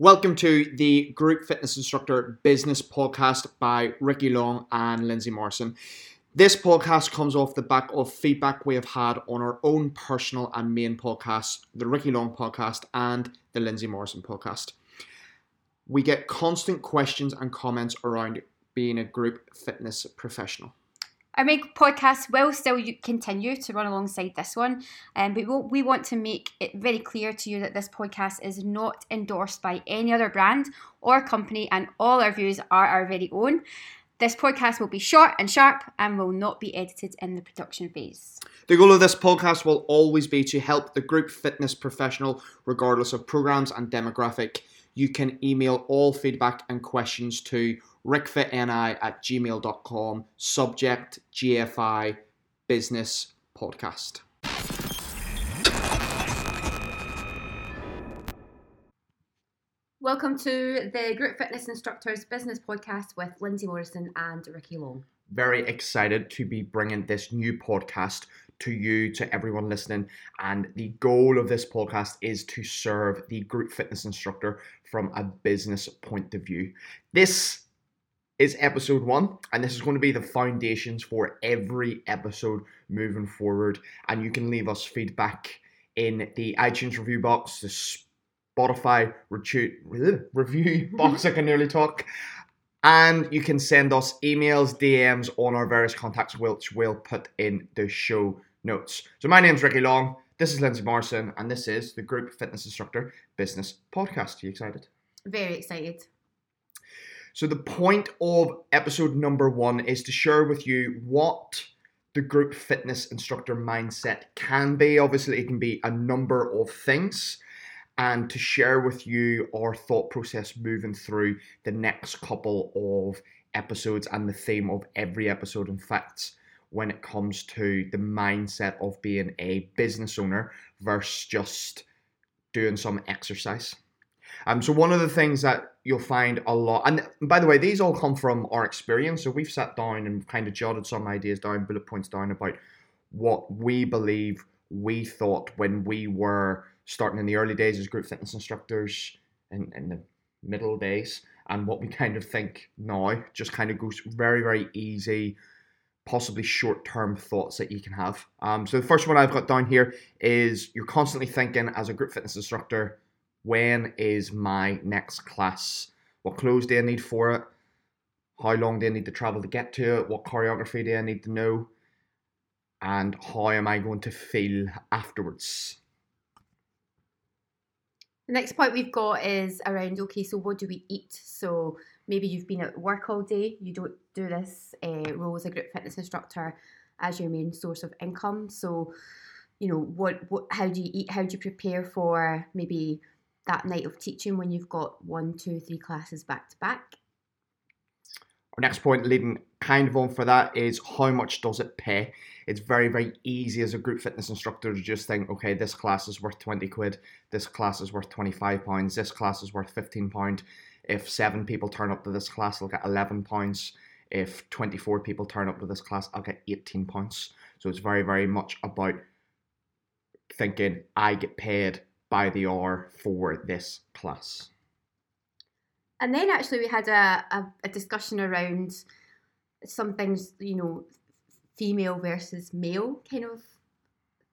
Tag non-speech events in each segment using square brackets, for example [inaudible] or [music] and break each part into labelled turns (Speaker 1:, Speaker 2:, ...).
Speaker 1: Welcome to the Group Fitness Instructor Business Podcast by Ricky Long and Lyndsey Morrison. This podcast comes off the back of feedback we have had on our own personal and main podcasts, the Ricky Long podcast and the Lyndsey Morrison podcast. We get constant questions and comments around being a group fitness professional.
Speaker 2: Our podcast will still continue to run alongside this one, um, but we want to make it very clear to you that this podcast is not endorsed by any other brand or company, and all our views are our very own. This podcast will be short and sharp and will not be edited in the production phase.
Speaker 1: The goal of this podcast will always be to help the group fitness professional, regardless of programs and demographic. You can email all feedback and questions to rickfitni at gmail.com, subject GFI Business Podcast.
Speaker 2: Welcome to the Group Fitness Instructors Business Podcast with Lyndsey Morrison and Ricky Long.
Speaker 1: Very excited to be bringing this new podcast to you, to everyone listening. And the goal of this podcast is to serve the group fitness instructor from a business point of view. This is episode one, and this is going to be the foundations for every episode moving forward. And you can leave us feedback in the iTunes review box, the Spotify [laughs] review box, I can nearly talk. And you can send us emails, DMs on our various contacts, which we'll put in the show notes. So, my name's Ricky Long. This is Lyndsey Morrison, and this is the Group Fitness Instructor Business Podcast. Are you excited?
Speaker 2: Very excited.
Speaker 1: So, the point of episode number one is to share with you what the group fitness instructor mindset can be. Obviously, it can be a number of things, and to share with you our thought process moving through the next couple of episodes and the theme of every episode. In fact, when it comes to the mindset of being a business owner versus just doing some exercise. Um, so one of the things that you'll find a lot, and by the way, these all come from our experience. So we've sat down and kind of jotted some ideas down, bullet points down about what we believe we thought when we were starting in the early days as group fitness instructors in, in the middle days, and what we kind of think now. Just kind of goes very, very easy possibly short term thoughts that you can have. Um, so the first one I've got down here is you're constantly thinking as a group fitness instructor, when is my next class? What clothes do I need for it? How long do I need to travel to get to it? What choreography do I need to know? And how am I going to feel afterwards?
Speaker 2: The next point we've got is around okay, so what do we eat? So maybe you've been at work all day, you don't do this uh, role as a group fitness instructor as your main source of income. So, you know, what, what how do you eat? How do you prepare for maybe that night of teaching when you've got one, two, three classes back to back.
Speaker 1: Our next point leading kind of on for that is how much does it pay? It's very, very easy as a group fitness instructor to just think, okay, this class is worth 20 quid, this class is worth 25 pounds, this class is worth 15 pound. If seven people turn up to this class, I'll get 11 pounds. If 24 people turn up to this class, I'll get 18 pounds. So it's very, very much about thinking I get paid by the hour for this class.
Speaker 2: And then actually we had a, a, a discussion around some things, you know, female versus male kind of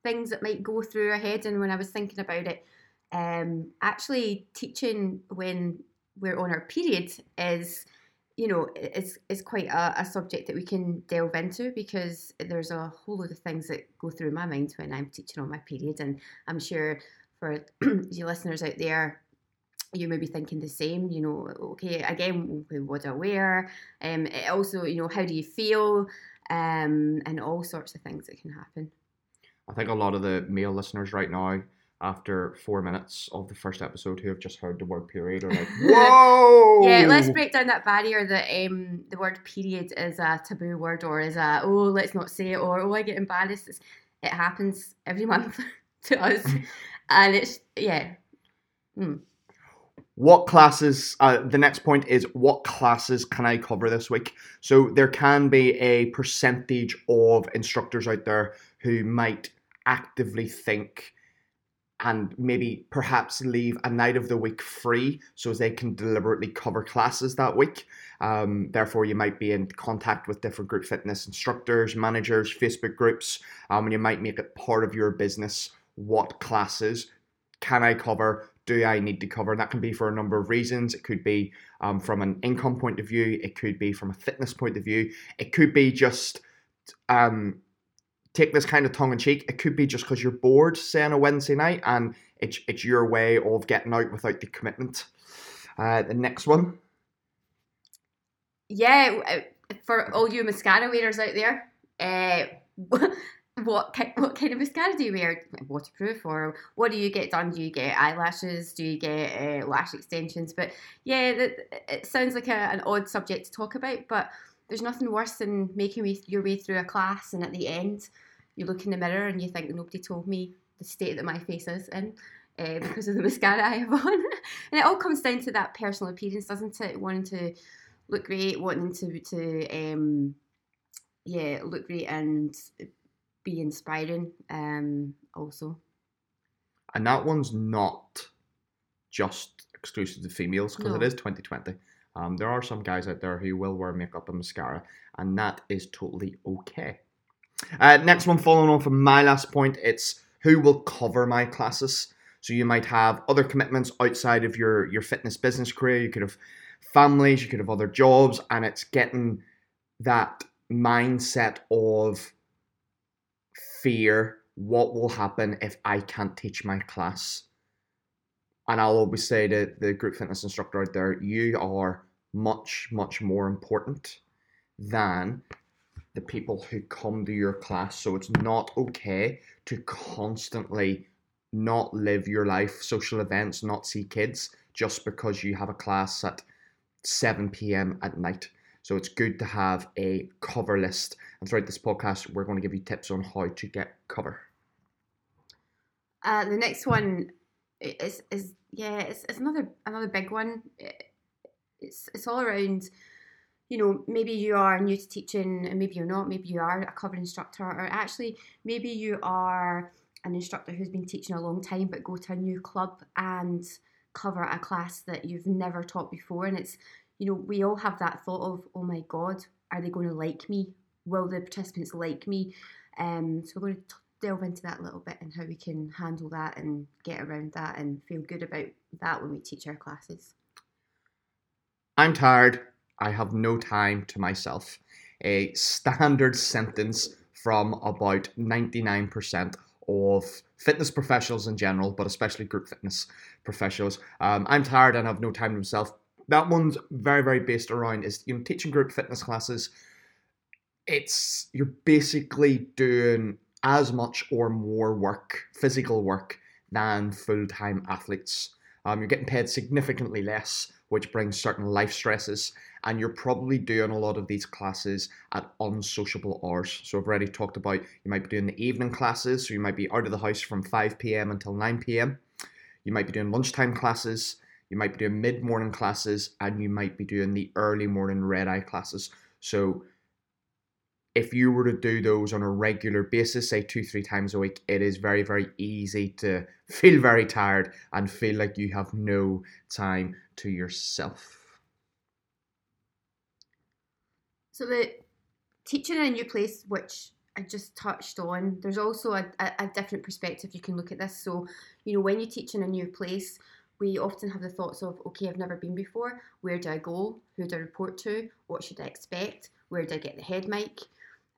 Speaker 2: things that might go through our head. And when I was thinking about it, um, actually teaching when we're on our period is, you know, is is quite a, a subject that we can delve into because there's a whole lot of things that go through my mind when I'm teaching on my period, and I'm sure for [clears throat] you listeners out there, you may be thinking the same, you know, okay, again, what do I wear? Um, also, you know, how do you feel? Um, and all sorts of things that can happen.
Speaker 1: I think a lot of the male listeners right now, after four minutes of the first episode, who have just heard the word period, are like, "Whoa!" [laughs]
Speaker 2: yeah, let's break down that barrier that um, the word period is a taboo word, or is a oh, let's not say it, or oh, I get embarrassed. It's, it happens every [laughs] month to us, [laughs] and it's yeah. Hmm.
Speaker 1: What classes? Uh, the next point is what classes can I cover this week? So there can be a percentage of instructors out there who might actively think and maybe perhaps leave a night of the week free so they can deliberately cover classes that week. Um, therefore, you might be in contact with different group fitness instructors, managers, Facebook groups, um, and you might make it part of your business what classes can I cover? Do I need to cover? And that can be for a number of reasons. It could be um, from an income point of view, it could be from a fitness point of view, it could be just um, take this kind of tongue in cheek. It could be just because you're bored, say on a Wednesday night, and it's it's your way of getting out without the commitment. Uh, the next one.
Speaker 2: Yeah, uh, for all you mascara wearers out there, uh, [laughs] what what kind of mascara do you wear? Waterproof, or what do you get done? Do you get eyelashes? Do you get uh, lash extensions? But yeah, it sounds like a, an odd subject to talk about, but there's nothing worse than making your way through a class and at the end you look in the mirror and you think nobody told me the state that my face is in uh, [laughs] because of the mascara I have on. and it all comes down to that personal appearance, doesn't it? Wanting to look great, wanting to to um, yeah look great and be inspiring um, also.
Speaker 1: And that one's not just exclusive to females because no. it is 2020. Um, there are some guys out there who will wear makeup and mascara, and that is totally okay. Uh, next one, following on from my last point, it's who will cover my classes. So you might have other commitments outside of your your fitness business career. You could have families, you could have other jobs, and it's getting that mindset of fear. What will happen if I can't teach my class? And I'll always say to the group fitness instructor out there, you are much, much more important than the people who come to your class. So it's not okay to constantly not live your life, social events, not see kids just because you have a class at 7 p.m. at night. So it's good to have a cover list. And throughout this podcast, we're going to give you tips on how to get cover.
Speaker 2: Uh, the next one is is yeah, it's, it's another another big one. It's it's all around. You know, maybe you are new to teaching, and maybe you're not. Maybe you are a cover instructor, or actually, maybe you are an instructor who's been teaching a long time, but go to a new club and cover a class that you've never taught before, and it's you know, we all have that thought of, oh my God, are they going to like me? Will the participants like me? Um, so we're going to delve into that a little bit and how we can handle that and get around that and feel good about that when we teach our classes.
Speaker 1: I'm tired. I have no time to myself. A standard sentence from about 99% of fitness professionals in general, but especially group fitness professionals. Um, I'm tired and have no time to myself that one's very very based around is you know teaching group fitness classes it's you're basically doing as much or more work physical work than full-time athletes. Um, you're getting paid significantly less which brings certain life stresses and you're probably doing a lot of these classes at unsociable hours. So i've already talked about you might be doing the evening classes so you might be out of the house from 5 p.m until 9 p.m you might be doing lunchtime classes you might be doing mid morning classes and you might be doing the early morning red eye classes. So if you were to do those on a regular basis, say two, three times a week, it is very, very easy to [laughs] feel very tired and feel like you have no time to yourself.
Speaker 2: So the teaching in a new place, which I just touched on, there's also a, a, a different perspective you can look at this. So, you know, when you teach in a new place, we often have the thoughts of, okay, I've never been before. Where do I go? Who do I report to? What should I expect? Where do I get the head mic?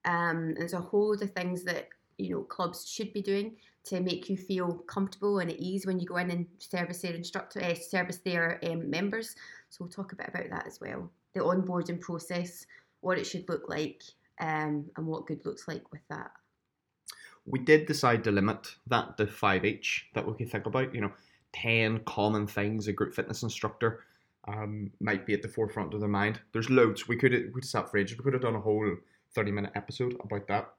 Speaker 2: Um, there's a whole lot of things that you know clubs should be doing to make you feel comfortable and at ease when you go in and service their instructor, uh, service their um, members. So we'll talk a bit about that as well. The onboarding process, what it should look like, um, and what good looks like with that.
Speaker 1: We did decide to limit that to five each that we can think about. You know, 10 common things a group fitness instructor um, might be at the forefront of their mind. There's loads. We could we sat for ages. We could have done a whole 30 minute episode about that.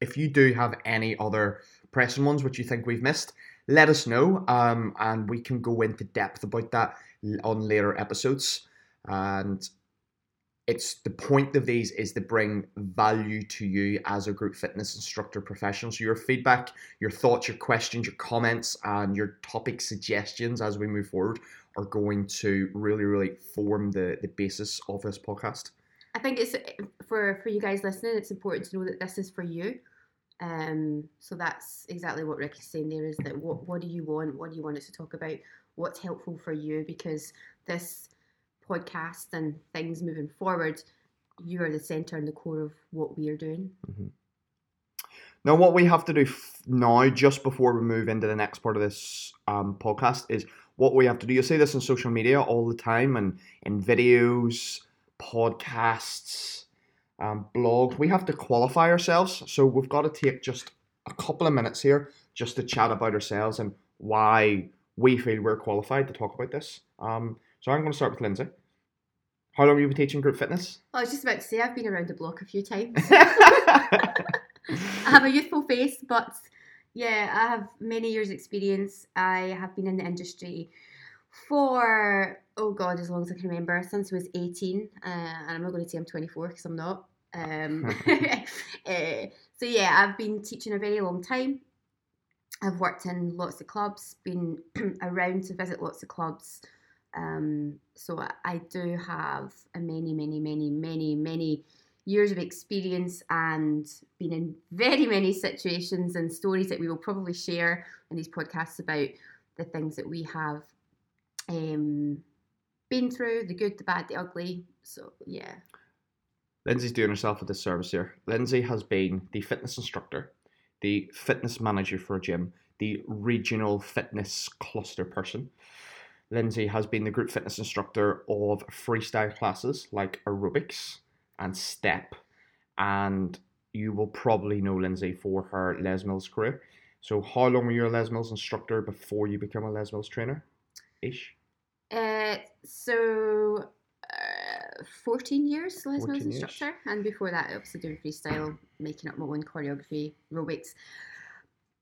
Speaker 1: If you do have any other pressing ones which you think we've missed, let us know um, and we can go into depth about that on later episodes. And it's the point of these is to bring value to you as a group fitness instructor professional. So your feedback, your thoughts, your questions, your comments, and your topic suggestions as we move forward are going to really, really form the, the basis of this podcast.
Speaker 2: I think it's for for you guys listening. It's important to know that this is for you. Um, so that's exactly what Ricky's saying there. Is that what what do you want? What do you want us to talk about? What's helpful for you? Because this podcast and things moving forward, you are the center and the core of what we are doing.
Speaker 1: Mm-hmm. Now, what we have to do f- now, just before we move into the next part of this um, podcast, is what we have to do. You see this on social media all the time and in videos, podcasts, um, blogs. We have to qualify ourselves. So we've got to take just a couple of minutes here just to chat about ourselves and why we feel we're qualified to talk about this. Um, so I'm going to start with Lyndsey. How long have you been teaching group fitness?
Speaker 2: I was just about to say I've been around the block a few times. [laughs] I have a youthful face, but yeah, I have many years' experience. I have been in the industry for oh god, as long as I can remember, since I was eighteen, uh, and I'm not going to say I'm 24 because I'm not. Um, uh, [laughs] [laughs] so yeah, I've been teaching a very long time. I've worked in lots of clubs, been [clears throat] around to visit lots of clubs. Um, so I do have a many, many, many, many, many years of experience and been in [laughs] very many situations and stories that we will probably share in these podcasts about the things that we have um, been through the good, the bad, the ugly. So, yeah.
Speaker 1: Lyndsey's doing herself a disservice here. Lyndsey has been the fitness instructor, the fitness manager for a gym, the regional fitness cluster person. Lyndsey has been the group fitness instructor of freestyle classes like aerobics and step, and you will probably know Lyndsey for her Les Mills career. So, how long were you a Les Mills instructor before you become a Les Mills trainer? Ish.
Speaker 2: Uh, so uh, 14 years Les Mills instructor, and before that, obviously doing freestyle, making up my own choreography, aerobics,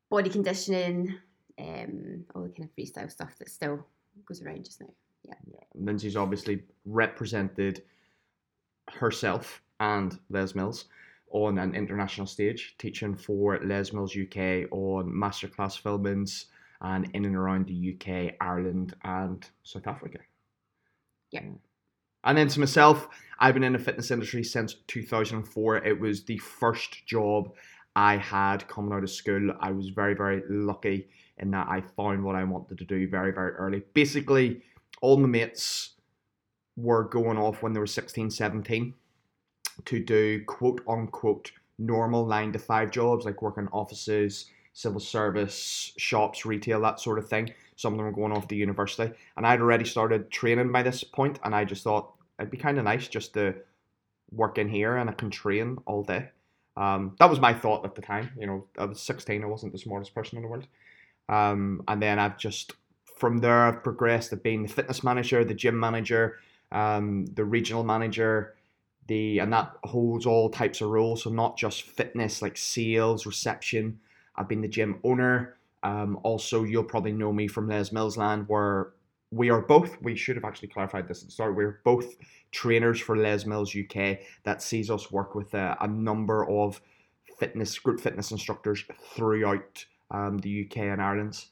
Speaker 2: body conditioning, um, all the kind of freestyle stuff that's still goes around just now. Yeah. yeah.
Speaker 1: Lyndsey's obviously represented herself and Les Mills on an international stage, teaching for Les Mills UK on masterclass filmings and in and around the UK, Ireland, and South Africa.
Speaker 2: Yeah.
Speaker 1: And then to myself, I've been in the fitness industry since 2004. It was the first job I had coming out of school. I was very, very lucky in that I found what I wanted to do very, very early. Basically, all my mates were going off when they were 16, 17 to do quote unquote normal nine to five jobs like working offices, civil service, shops, retail, that sort of thing. Some of them were going off to university. And I'd already started training by this point, and I just thought it'd be kind of nice just to work in here and I can train all day. Um, that was my thought at the time. You know, I was 16, I wasn't the smartest person in the world. Um, and then I've just, from there, I've progressed to being the fitness manager, the gym manager, um, the regional manager, the and that holds all types of roles. So not just fitness, like sales, reception, I've been the gym owner. Um, also, you'll probably know me from Les Mills Land, where we are both, we should have actually clarified this start, we're both trainers for Les Mills UK that sees us work with a, a number of fitness, group fitness instructors throughout um, the UK and Ireland.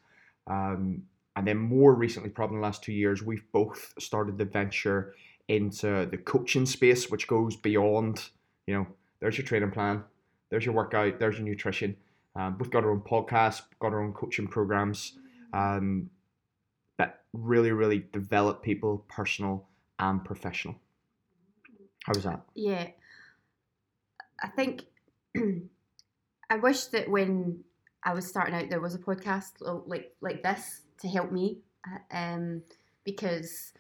Speaker 1: Um, and then more recently, probably in the last two years, we've both started the venture into the coaching space, which goes beyond, you know, there's your training plan, there's your workout, there's your nutrition. Um, we've got our own podcast, got our own coaching programs um, that really, really develop people, personal and professional. How was that?
Speaker 2: Yeah, I think [clears throat] I wish that when I was starting out, there was a podcast like like this to help me, uh, um, because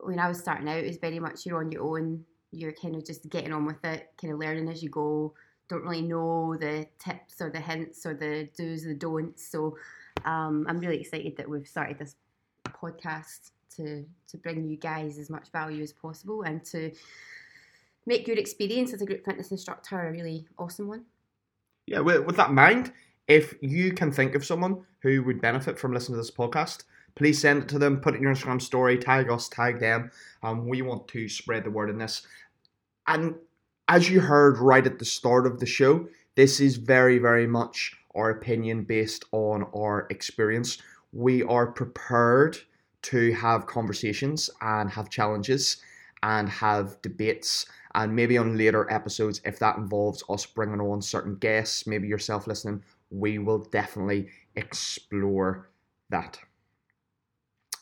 Speaker 2: when I was starting out, it was very much you're on your own. You're kind of just getting on with it, kind of learning as you go don't really know the tips or the hints or the do's and the don'ts. So um, I'm really excited that we've started this podcast to to bring you guys as much value as possible and to make your experience as a group fitness instructor a really awesome one.
Speaker 1: Yeah, with, with that in mind, if you can think of someone who would benefit from listening to this podcast, please send it to them, put it in your Instagram story, tag us, tag them. Um, we want to spread the word in this and as you heard right at the start of the show, this is very, very much our opinion based on our experience. We are prepared to have conversations and have challenges and have debates and maybe on later episodes if that involves us bringing on certain guests maybe yourself listening we will definitely explore that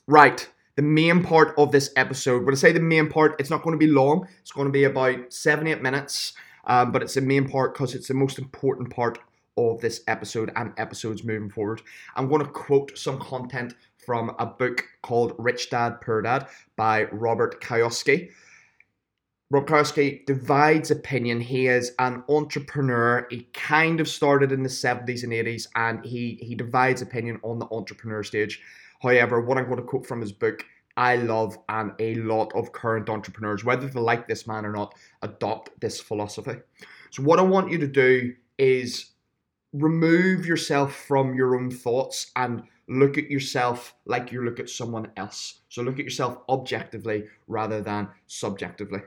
Speaker 1: right the main part of this episode when i say the main part it's not going to be long it's going to be about seven eight minutes um, but it's the main part because it's the most important part of this episode and episodes moving forward i'm going to quote some content from a book called Rich Dad Poor Dad by Robert Kiyosaki. Rob Kiyosaki divides opinion. He is an entrepreneur. He kind of started in the 70s and 80s, and he, he divides opinion on the entrepreneur stage. However, what I'm going to quote from his book, I love, and a lot of current entrepreneurs, whether they like this man or not, adopt this philosophy. So, what I want you to do is remove yourself from your own thoughts and look at yourself like you look at someone else. So look at yourself objectively rather than subjectively.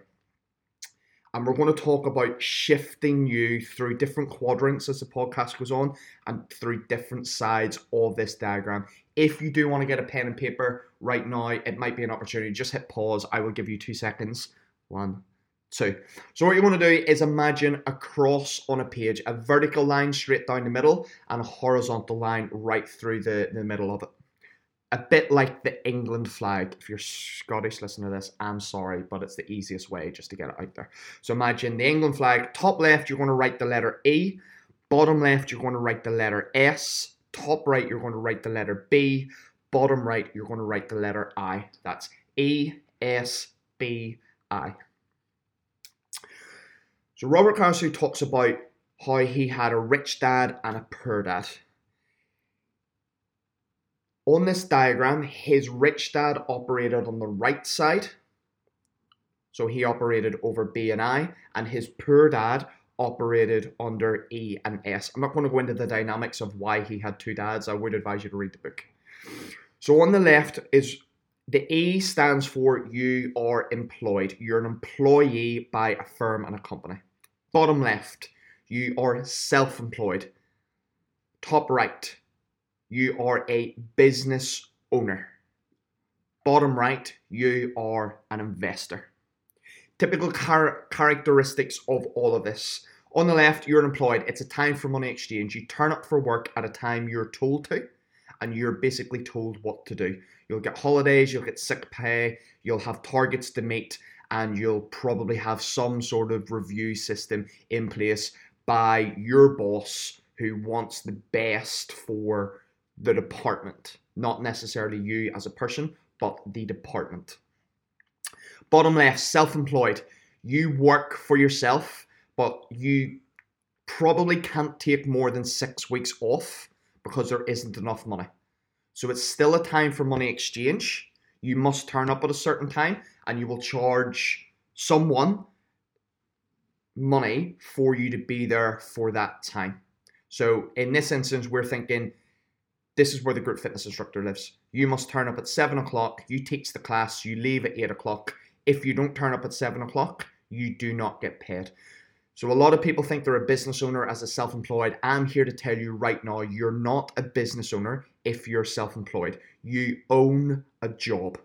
Speaker 1: And we're going to talk about shifting you through different quadrants as the podcast goes on and through different sides of this diagram. If you do want to get a pen and paper right now, it might be an opportunity. Just hit pause. I will give you two seconds. One, two. So what you want to do is imagine a cross on a page, a vertical line straight down the middle and a horizontal line right through the, the middle of it. A bit like the England flag. If you're Scottish, listen to this. I'm sorry, but it's the easiest way just to get it out there. So imagine the England flag. Top left, you're going to write the letter E. Bottom left, you're going to write the letter S. Top right, you're going to write the letter B. Bottom right, you're going to write the letter I. That's E S B I. So Robert Kiyosaki talks about how he had a rich dad and a poor dad. On this diagram, his rich dad operated on the right side. So he operated over B and I, and his poor dad operated under E and S. I'm not going to go into the dynamics of why he had two dads. I would advise you to read the book. So on the left is the E stands for you are employed. You're an employee by a firm and a company. Bottom left, you are self employed. Top right, you are a business owner. Bottom right, you are an investor. Typical char- characteristics of all of this. On the left, you're employed. It's a time for money exchange. You turn up for work at a time you're told to, and you're basically told what to do. You'll get holidays, you'll get sick pay, you'll have targets to meet, and you'll probably have some sort of review system in place by your boss who wants the best for the department, not necessarily you as a person, but the department. Bottom left, self employed. You work for yourself, but you probably can't take more than six weeks off because there isn't enough money. So it's still a time for money exchange. You must turn up at a certain time and you will charge someone money for you to be there for that time. So in this instance, we're thinking this is where the group fitness instructor lives. You must turn up at seven o'clock, you teach the class, you leave at eight o'clock. If you don't turn up at seven o'clock, you do not get paid. So a lot of people think they're a business owner as a self-employed. I'm here to tell you right now, you're not a business owner if you're self-employed. You own a job.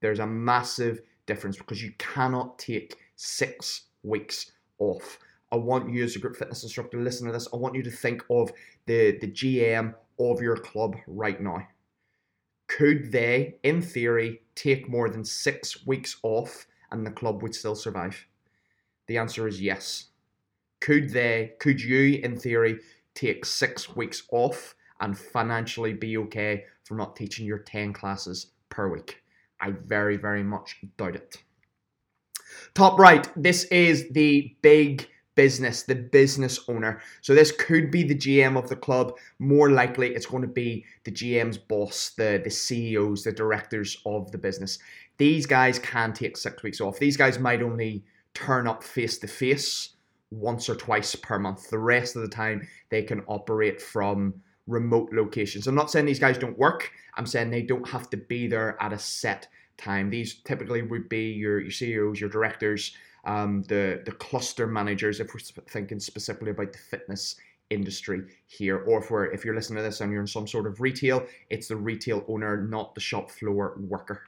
Speaker 1: There's a massive difference because you cannot take six weeks off. I want you as a group fitness instructor, listen to this. I want you to think of the, the GM of your club right now. Could they, in theory, take more than six weeks off and the club would still survive? The answer is yes. Could they, could you, in theory, take six weeks off and financially be okay for not teaching your 10 classes per week? I very, very much doubt it. Top right, this is the big business, the business owner. So this could be the GM of the club. More likely, it's going to be the GM's boss, the, the CEOs, the directors of the business. These guys can take six weeks off. These guys might only turn up face to face once or twice per month. The rest of the time, they can operate from remote locations. I'm not saying these guys don't work. I'm saying they don't have to be there at a set time. These typically would be your, your CEOs, your directors, um, the the cluster managers, if we're thinking specifically about the fitness industry here, or if we're if you're listening to this and you're in some sort of retail, it's the retail owner, not the shop floor worker.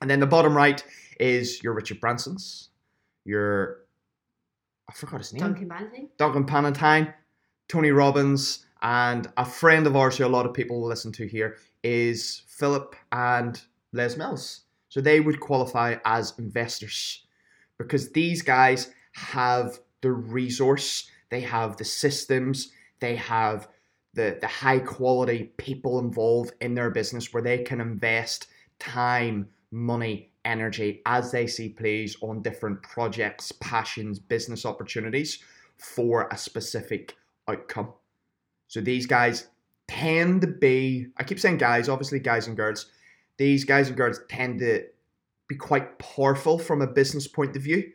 Speaker 1: And then the bottom right is your Richard Branson's, your I forgot his name.
Speaker 2: Duncan Bannatyne.
Speaker 1: Duncan Tony Robbins, and a friend of ours who a lot of people will listen to here is Philip and Les Mills. So they would qualify as investors because these guys have the resource, they have the systems, they have the, the high quality people involved in their business where they can invest time, money, energy as they see plays on different projects, passions, business opportunities for a specific outcome. So these guys tend to be, I keep saying guys, obviously guys and girls, these guys and girls tend to be quite powerful from a business point of view.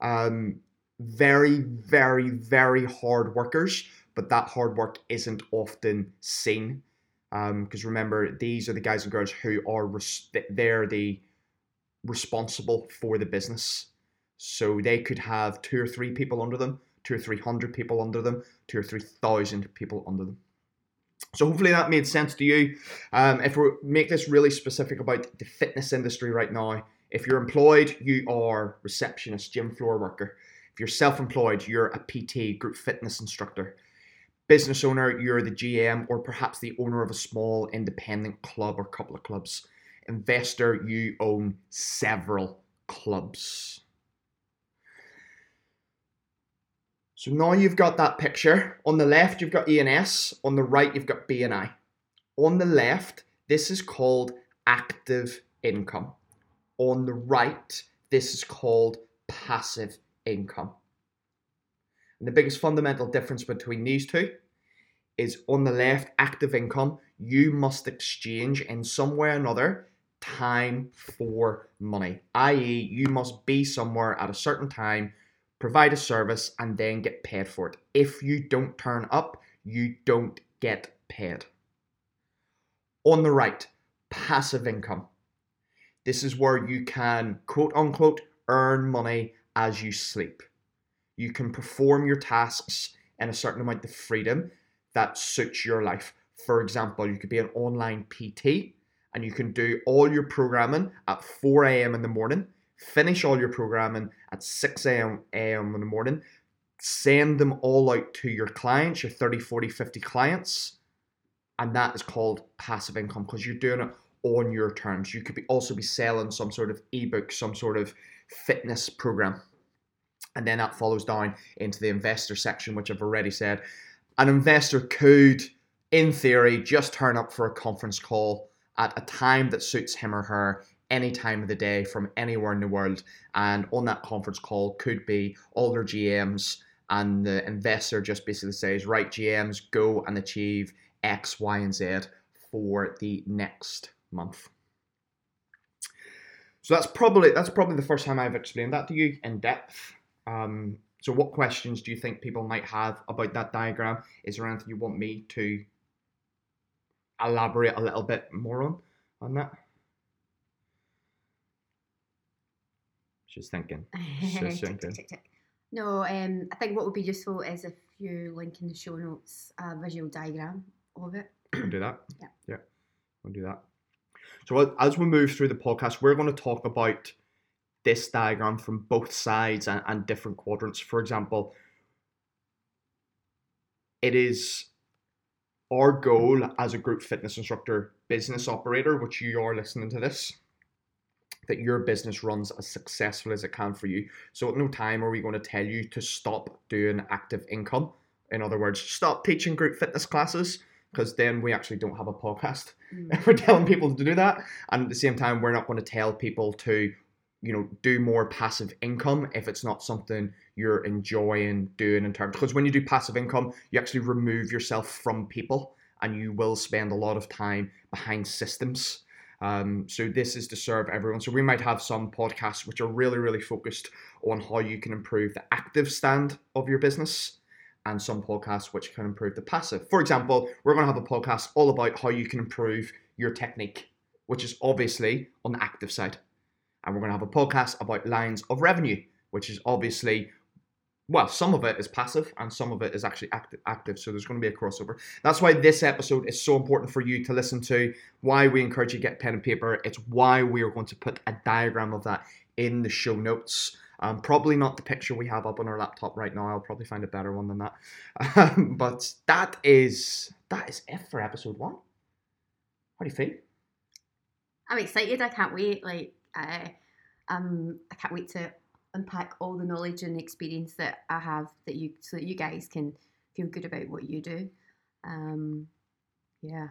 Speaker 1: Um, very, very, very hard workers, but that hard work isn't often seen. Because um, remember, these are the guys and girls who are res- they're the responsible for the business. So they could have two or three people under them, two or three hundred people under them, two or three thousand people under them. So hopefully that made sense to you. Um, if we make this really specific about the fitness industry right now, if you're employed, you are receptionist, gym floor worker. If you're self-employed, you're a PT, group fitness instructor. Business owner, you're the GM or perhaps the owner of a small independent club or couple of clubs. Investor, you own several clubs. So now you've got that picture. On the left, you've got E&S. On the right, you've got BNI. On the left, this is called active income. On the right, this is called passive income. And the biggest fundamental difference between these two is on the left, active income, you must exchange in some way or another time for money, i.e., you must be somewhere at a certain time provide a service, and then get paid for it. If you don't turn up, you don't get paid. On the right, passive income. This is where you can quote unquote earn money as you sleep. You can perform your tasks in a certain amount of freedom that suits your life. For example, you could be an online PT and you can do all your programming at 4 a.m. in the morning finish all your programming at 6 a.m. a.m. in the morning, send them all out to your clients, your 30, 40, 50 clients, and that is called passive income because you're doing it on your terms. You could be also be selling some sort of ebook, some sort of fitness program. And then that follows down into the investor section, which I've already said. An investor could, in theory, just turn up for a conference call at a time that suits him or her any time of the day from anywhere in the world. And on that conference call could be all their GMs, and the investor just basically says, right, GMs, go and achieve X, Y, and Z for the next month. So that's probably that's probably the first time I've explained that to you in depth. Um, so what questions do you think people might have about that diagram? Is there anything you want me to elaborate a little bit more on on that? She's thinking. She's [laughs] thinking.
Speaker 2: no, um, I think what would be useful is if you link in the show notes a visual diagram of it.
Speaker 1: We'll do that. [clears throat]
Speaker 2: Yeah.
Speaker 1: Yeah. We'll do that. So as we move through the podcast, we're going to talk about this diagram from both sides and, and different quadrants. For example, it is our goal as a group fitness instructor business operator, which you are listening to this, that your business runs as successful as it can for you. So at no time are we going to tell you to stop doing active income. In other words, stop teaching group fitness classes because then we actually don't have a podcast mm. if [laughs] we're telling people to do that. And at the same time, we're not going to tell people to, you know, do more passive income if it's not something you're enjoying doing in terms. Because when you do passive income, you actually remove yourself from people and you will spend a lot of time behind systems um, so this is to serve everyone. So we might have some podcasts which are really, really focused on how you can improve the active stand of your business and some podcasts which can improve the passive. For example, we're going to have a podcast all about how you can improve your technique, which is obviously on the active side. And we're going to have a podcast about lines of revenue, which is obviously well, some of it is passive and some of it is actually active, active. So there's going to be a crossover. That's why this episode is so important for you to listen to. Why we encourage you to get pen and paper. It's why we are going to put a diagram of that in the show notes. Um, probably not the picture we have up on our laptop right now. I'll probably find a better one than that. Um, [laughs] but that is that is it for episode one. How do you feel?
Speaker 2: I'm excited. I can't wait. Like, I, um, I can't wait to unpack all the knowledge and experience that I have that you so that you guys can feel good about what you do. Um, yeah.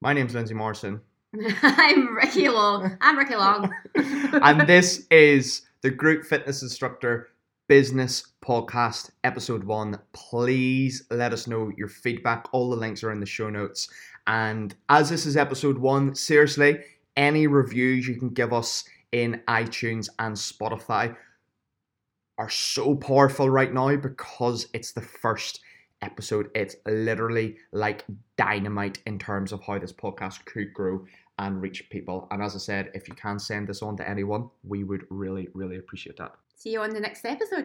Speaker 1: My name's Lyndsey Morrison. [laughs]
Speaker 2: I'm Ricky Long. I'm Ricky Long. [laughs]
Speaker 1: and this is the Group Fitness Instructor Business Podcast, Episode 1. Please let us know your feedback. All the links are in the show notes. And as this is Episode 1, seriously, any reviews you can give us in iTunes and Spotify are so powerful right now because it's the first episode. It's literally like dynamite in terms of how this podcast could grow and reach people. And as I said, if you can send this on to anyone, we would really, really appreciate that.
Speaker 2: See you on the next episode.